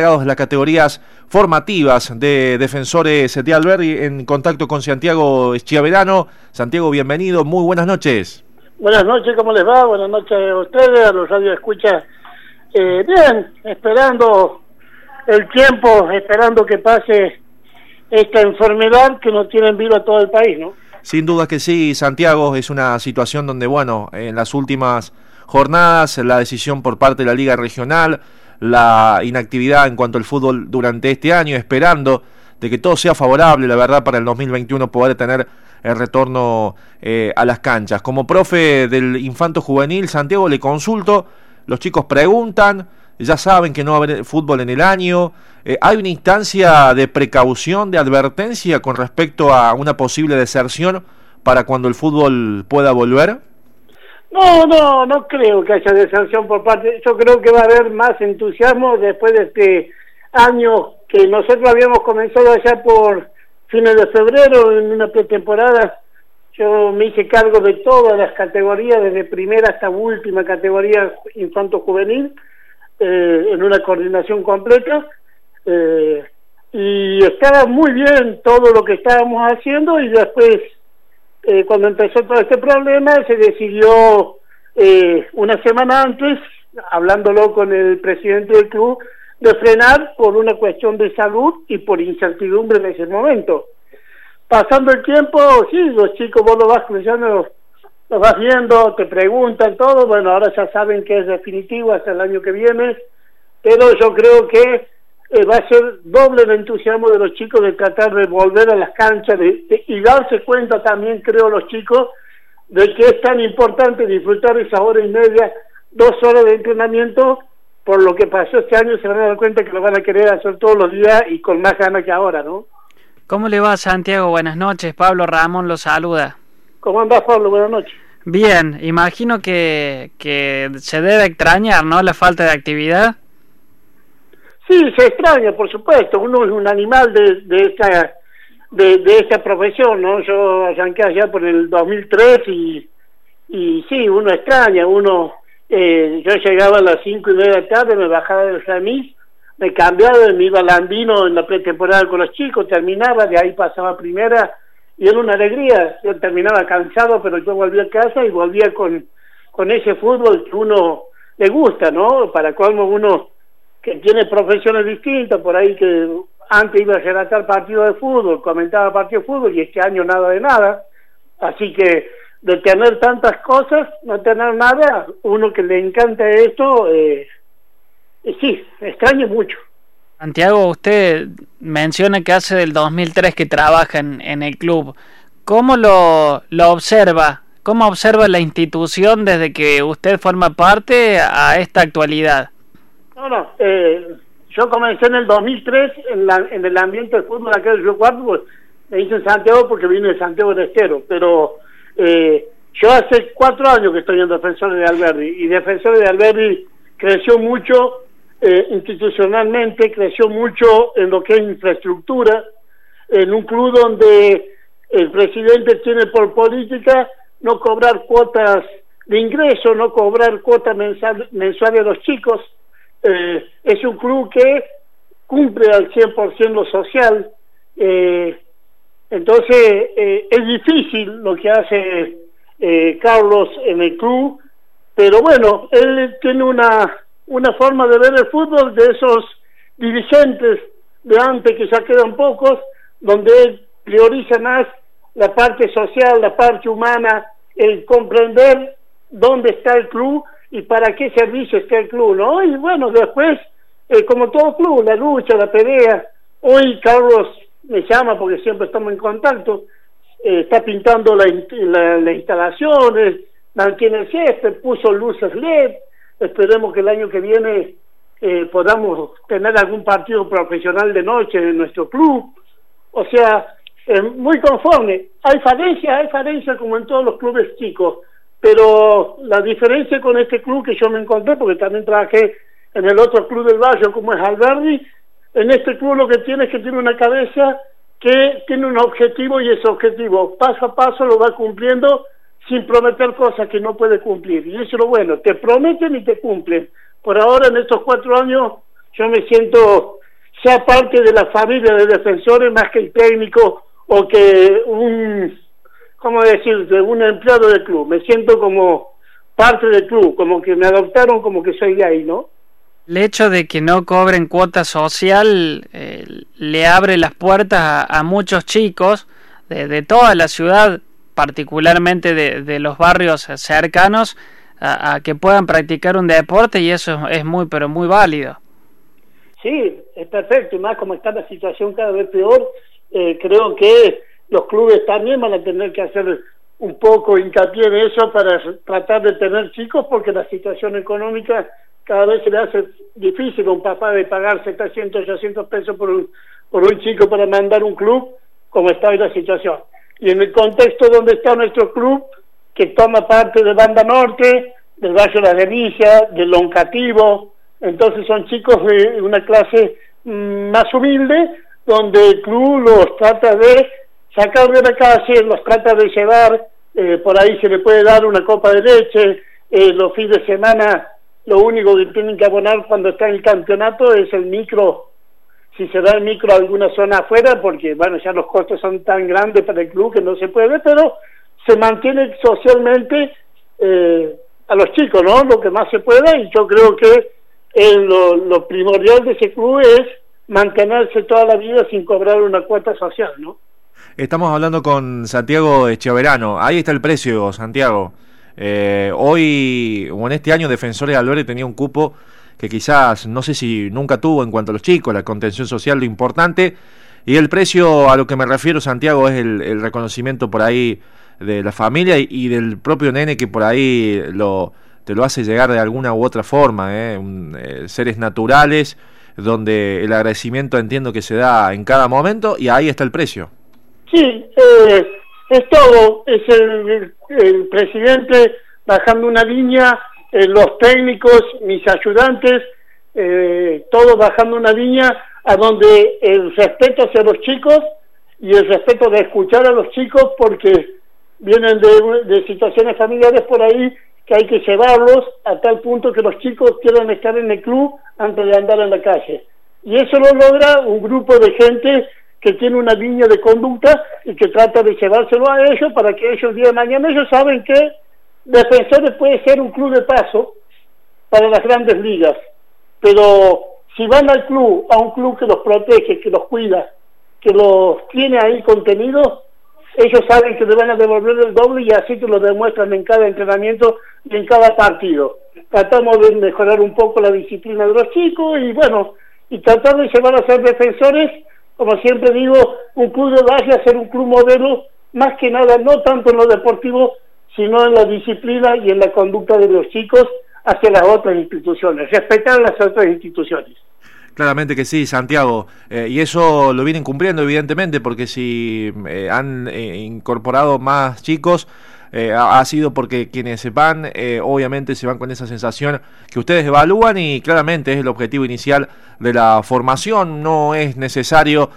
de las categorías formativas de defensores de Alberti en contacto con Santiago Schiaverano. Santiago, bienvenido, muy buenas noches. Buenas noches, ¿cómo les va? Buenas noches a ustedes, a los radio escucha. Eh, bien, esperando el tiempo, esperando que pase esta enfermedad que nos tiene en vivo a todo el país, ¿no? Sin duda que sí, Santiago, es una situación donde, bueno, en las últimas jornadas, la decisión por parte de la Liga Regional, la inactividad en cuanto al fútbol durante este año, esperando de que todo sea favorable, la verdad, para el 2021 poder tener el retorno eh, a las canchas. Como profe del Infanto Juvenil, Santiago, le consulto, los chicos preguntan, ya saben que no va a haber fútbol en el año, eh, ¿hay una instancia de precaución, de advertencia con respecto a una posible deserción para cuando el fútbol pueda volver? No, no, no creo que haya deserción por parte. Yo creo que va a haber más entusiasmo después de este año que nosotros habíamos comenzado allá por fines de febrero en una pretemporada. Yo me hice cargo de todas las categorías, desde primera hasta última categoría infanto-juvenil, eh, en una coordinación completa. Eh, y estaba muy bien todo lo que estábamos haciendo y después eh, cuando empezó todo este problema, se decidió eh, una semana antes, hablándolo con el presidente del club, de frenar por una cuestión de salud y por incertidumbre en ese momento. Pasando el tiempo, sí, los chicos vos lo vas creyendo, lo vas viendo, te preguntan todo, bueno, ahora ya saben que es definitivo hasta el año que viene, pero yo creo que eh, va a ser doble el entusiasmo de los chicos de tratar de volver a las canchas y darse cuenta también, creo, los chicos, de que es tan importante disfrutar esa hora y media, dos horas de entrenamiento, por lo que pasó este año se van a dar cuenta que lo van a querer hacer todos los días y con más ganas que ahora, ¿no? ¿Cómo le va, Santiago? Buenas noches. Pablo Ramón lo saluda. ¿Cómo andás, Pablo? Buenas noches. Bien, imagino que, que se debe extrañar, ¿no? La falta de actividad. Sí, se extraña, por supuesto. Uno es un animal de, de esta de, de esta profesión, ¿no? Yo arranqué allá por el 2003 y, y sí, uno extraña, uno... Eh, yo llegaba a las cinco y media de la tarde, me bajaba del remis, me cambiaba, me iba al andino en la pretemporada con los chicos, terminaba, de ahí pasaba primera y era una alegría. Yo terminaba cansado, pero yo volvía a casa y volvía con, con ese fútbol que uno le gusta, ¿no? Para colmo uno que tiene profesiones distintas, por ahí que antes iba a relatar partido de fútbol, comentaba partido de fútbol y este año nada de nada. Así que de tener tantas cosas, no tener nada, uno que le encanta esto, eh, sí, extraña mucho. Santiago, usted menciona que hace del 2003 que trabaja en, en el club. ¿Cómo lo, lo observa? ¿Cómo observa la institución desde que usted forma parte a esta actualidad? No, no, eh, yo comencé en el 2003 en, la, en el ambiente del fútbol acá del Río Cuarto, pues, me hice en Santiago porque vine de Santiago de Estero, pero eh, yo hace cuatro años que estoy en Defensores de Alberdi y Defensores de Alberdi creció mucho eh, institucionalmente, creció mucho en lo que es infraestructura, en un club donde el presidente tiene por política no cobrar cuotas de ingreso, no cobrar cuotas mensuales a los chicos, eh, es un club que cumple al 100% lo social, eh, entonces eh, es difícil lo que hace eh, Carlos en el club, pero bueno, él tiene una, una forma de ver el fútbol de esos dirigentes de antes que ya quedan pocos, donde él prioriza más la parte social, la parte humana, el comprender dónde está el club y para qué servicio está el club, ¿no? Y bueno, después, eh, como todo club, la lucha, la pelea. Hoy Carlos me llama porque siempre estamos en contacto, eh, está pintando las la, instalaciones, mantiene el césped, puso luces LED, esperemos que el año que viene eh, podamos tener algún partido profesional de noche en nuestro club. O sea, muy conforme. Hay falencia, hay falencia como en todos los clubes chicos, pero la diferencia con este club que yo me encontré, porque también trabajé en el otro club del barrio como es Alberdi, en este club lo que tiene es que tiene una cabeza que tiene un objetivo y ese objetivo paso a paso lo va cumpliendo sin prometer cosas que no puede cumplir. Y eso es lo bueno, te prometen y te cumplen. Por ahora en estos cuatro años yo me siento sea parte de la familia de defensores más que el técnico o que un, ¿cómo decir?, de un empleado del club. Me siento como parte del club, como que me adoptaron como que soy de ahí, ¿no? El hecho de que no cobren cuota social eh, le abre las puertas a, muchos chicos de, toda la ciudad, particularmente de, los barrios cercanos, a, que puedan practicar un deporte y eso es muy, pero muy válido. Sí, es perfecto, y más como está la situación cada vez peor, eh, creo que los clubes también van a tener que hacer un poco hincapié en eso para tratar de tener chicos, porque la situación económica cada vez se le hace difícil a un papá de pagar 700, 800 pesos por un, por un chico para mandar un club, como está hoy la situación. Y en el contexto donde está nuestro club, que toma parte de Banda Norte, del Barrio La Delicia, del Loncativo, entonces son chicos de una clase mm, más humilde, donde el club los trata de sacar de la calle, los trata de llevar, eh, por ahí se le puede dar una copa de leche, eh, los fines de semana lo único que tienen que abonar cuando está en el campeonato es el micro, si se da el micro a alguna zona afuera, porque bueno, ya los costos son tan grandes para el club que no se puede, pero se mantiene socialmente eh, a los chicos, ¿no? Lo que más se pueda y yo creo que lo, primordial de ese club es mantenerse toda la vida sin cobrar una cuota social, ¿no? Estamos hablando con Santiago Echeverano. Ahí está el precio, Santiago. Eh, hoy, o en este año, Defensores de Alore tenía un cupo que quizás, no sé si nunca tuvo en cuanto a los chicos, la contención social, lo importante. Y el precio a lo que me refiero, Santiago, es el, reconocimiento por ahí de la familia y del propio nene que por ahí lo te lo hace llegar de alguna u otra forma, ¿eh? Eh, seres naturales, donde el agradecimiento entiendo que se da en cada momento y ahí está el precio. Sí, eh, es todo, es el, presidente bajando una línea, los técnicos, mis ayudantes, todos bajando una línea a donde el respeto hacia los chicos y el respeto de escuchar a los chicos porque vienen de, de situaciones familiares por ahí que hay que llevarlos a tal punto que los chicos quieran estar en el club antes de andar en la calle. Y eso lo logra un grupo de gente que tiene una línea de conducta y que trata de llevárselo a ellos para que ellos día de mañana ellos saben que Defensores puede ser un club de paso para las grandes ligas, pero si van al club, a un club que los protege, que los cuida, que los tiene ahí contenidos, ellos saben que le van a devolver el doble y así que lo demuestran en cada entrenamiento y en cada partido. Tratamos de mejorar un poco la disciplina de los chicos y bueno, y tratar de llevar a ser defensores, como siempre digo, un club de base a ser un club modelo, más que nada, no tanto en lo deportivo, sino en la disciplina y en la conducta de los chicos hacia las otras instituciones, respetar las otras instituciones. Claramente que sí, Santiago. Eh, y eso lo vienen cumpliendo, evidentemente, porque si eh, han eh, incorporado más chicos, ha, sido porque quienes se van, obviamente se van con esa sensación que ustedes evalúan y claramente es el objetivo inicial de la formación. No es necesario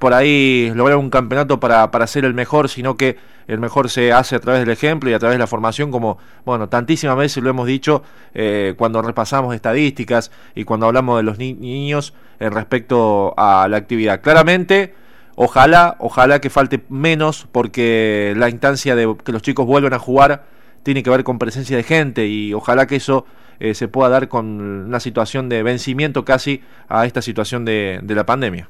por ahí lograr un campeonato para, para ser el mejor, sino que el mejor se hace a través del ejemplo y a través de la formación, como, bueno, tantísimas veces lo hemos dicho eh, cuando repasamos estadísticas y cuando hablamos de los niños en respecto a la actividad. Claramente, ojalá, ojalá que falte menos, porque la instancia de que los chicos vuelvan a jugar tiene que ver con presencia de gente y ojalá que eso eh, se pueda dar con una situación de vencimiento casi a esta situación de la pandemia.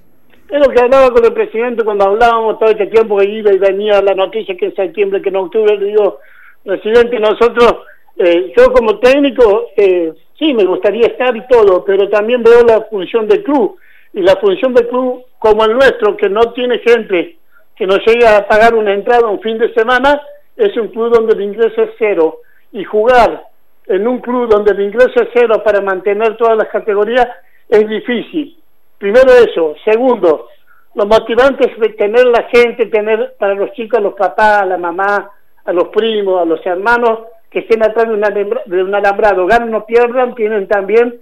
Es lo que hablaba con el presidente cuando hablábamos todo este tiempo que iba y venía la noticia que en septiembre, que en octubre, le digo, presidente, nosotros, eh, yo como técnico, eh, sí, me gustaría estar y todo, pero también veo la función del club. Y la función del club, como el nuestro, que no tiene gente que nos llega a pagar una entrada un fin de semana, es un club donde el ingreso es cero. Y jugar en un club donde el ingreso es cero para mantener todas las categorías es difícil. Primero eso. Segundo, los motivantes de tener la gente, tener para los chicos, a los papás, a la mamá, a los primos, a los hermanos, que estén atrás de un alambrado, ganan o pierdan, tienen también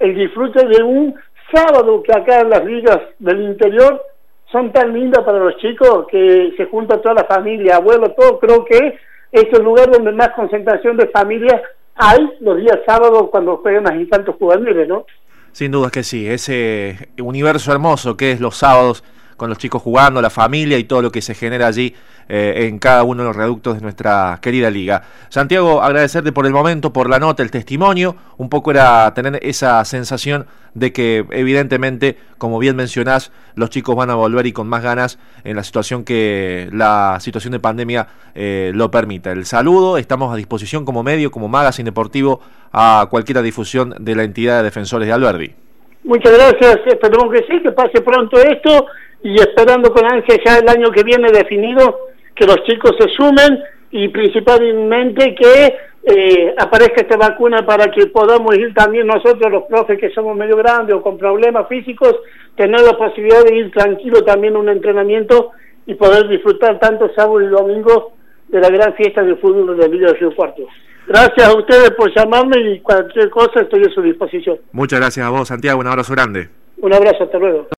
el disfrute de un sábado que acá en las ligas del interior son tan lindas para los chicos que se junta toda la familia, abuelos, todo. Creo que es el lugar donde más concentración de familias hay los días sábados cuando juegan las infantos juveniles, ¿no? Sin duda que sí, ese universo hermoso que es los sábados con los chicos jugando, la familia y todo lo que se genera allí eh, en cada uno de los reductos de nuestra querida liga. Santiago, agradecerte por el momento, por la nota, el testimonio. Un poco era tener esa sensación de que evidentemente, como bien mencionás, los chicos van a volver y con más ganas en la situación que la situación de pandemia eh, lo permita. El saludo, estamos a disposición como medio, como magazine deportivo, a cualquier difusión de la entidad de defensores de Alberdi. Muchas gracias, esperemos que sí, que pase pronto esto y esperando con ansia ya el año que viene definido que los chicos se sumen y principalmente que eh, aparezca esta vacuna para que podamos ir también nosotros los profes que somos medio grandes o con problemas físicos, tener la posibilidad de ir tranquilo también a un entrenamiento y poder disfrutar tanto sábado y domingo de la gran fiesta del fútbol de Villa de Río Cuarto. Gracias a ustedes por llamarme y cualquier cosa estoy a su disposición. Muchas gracias a vos, Santiago. Un abrazo grande. Un abrazo, hasta luego.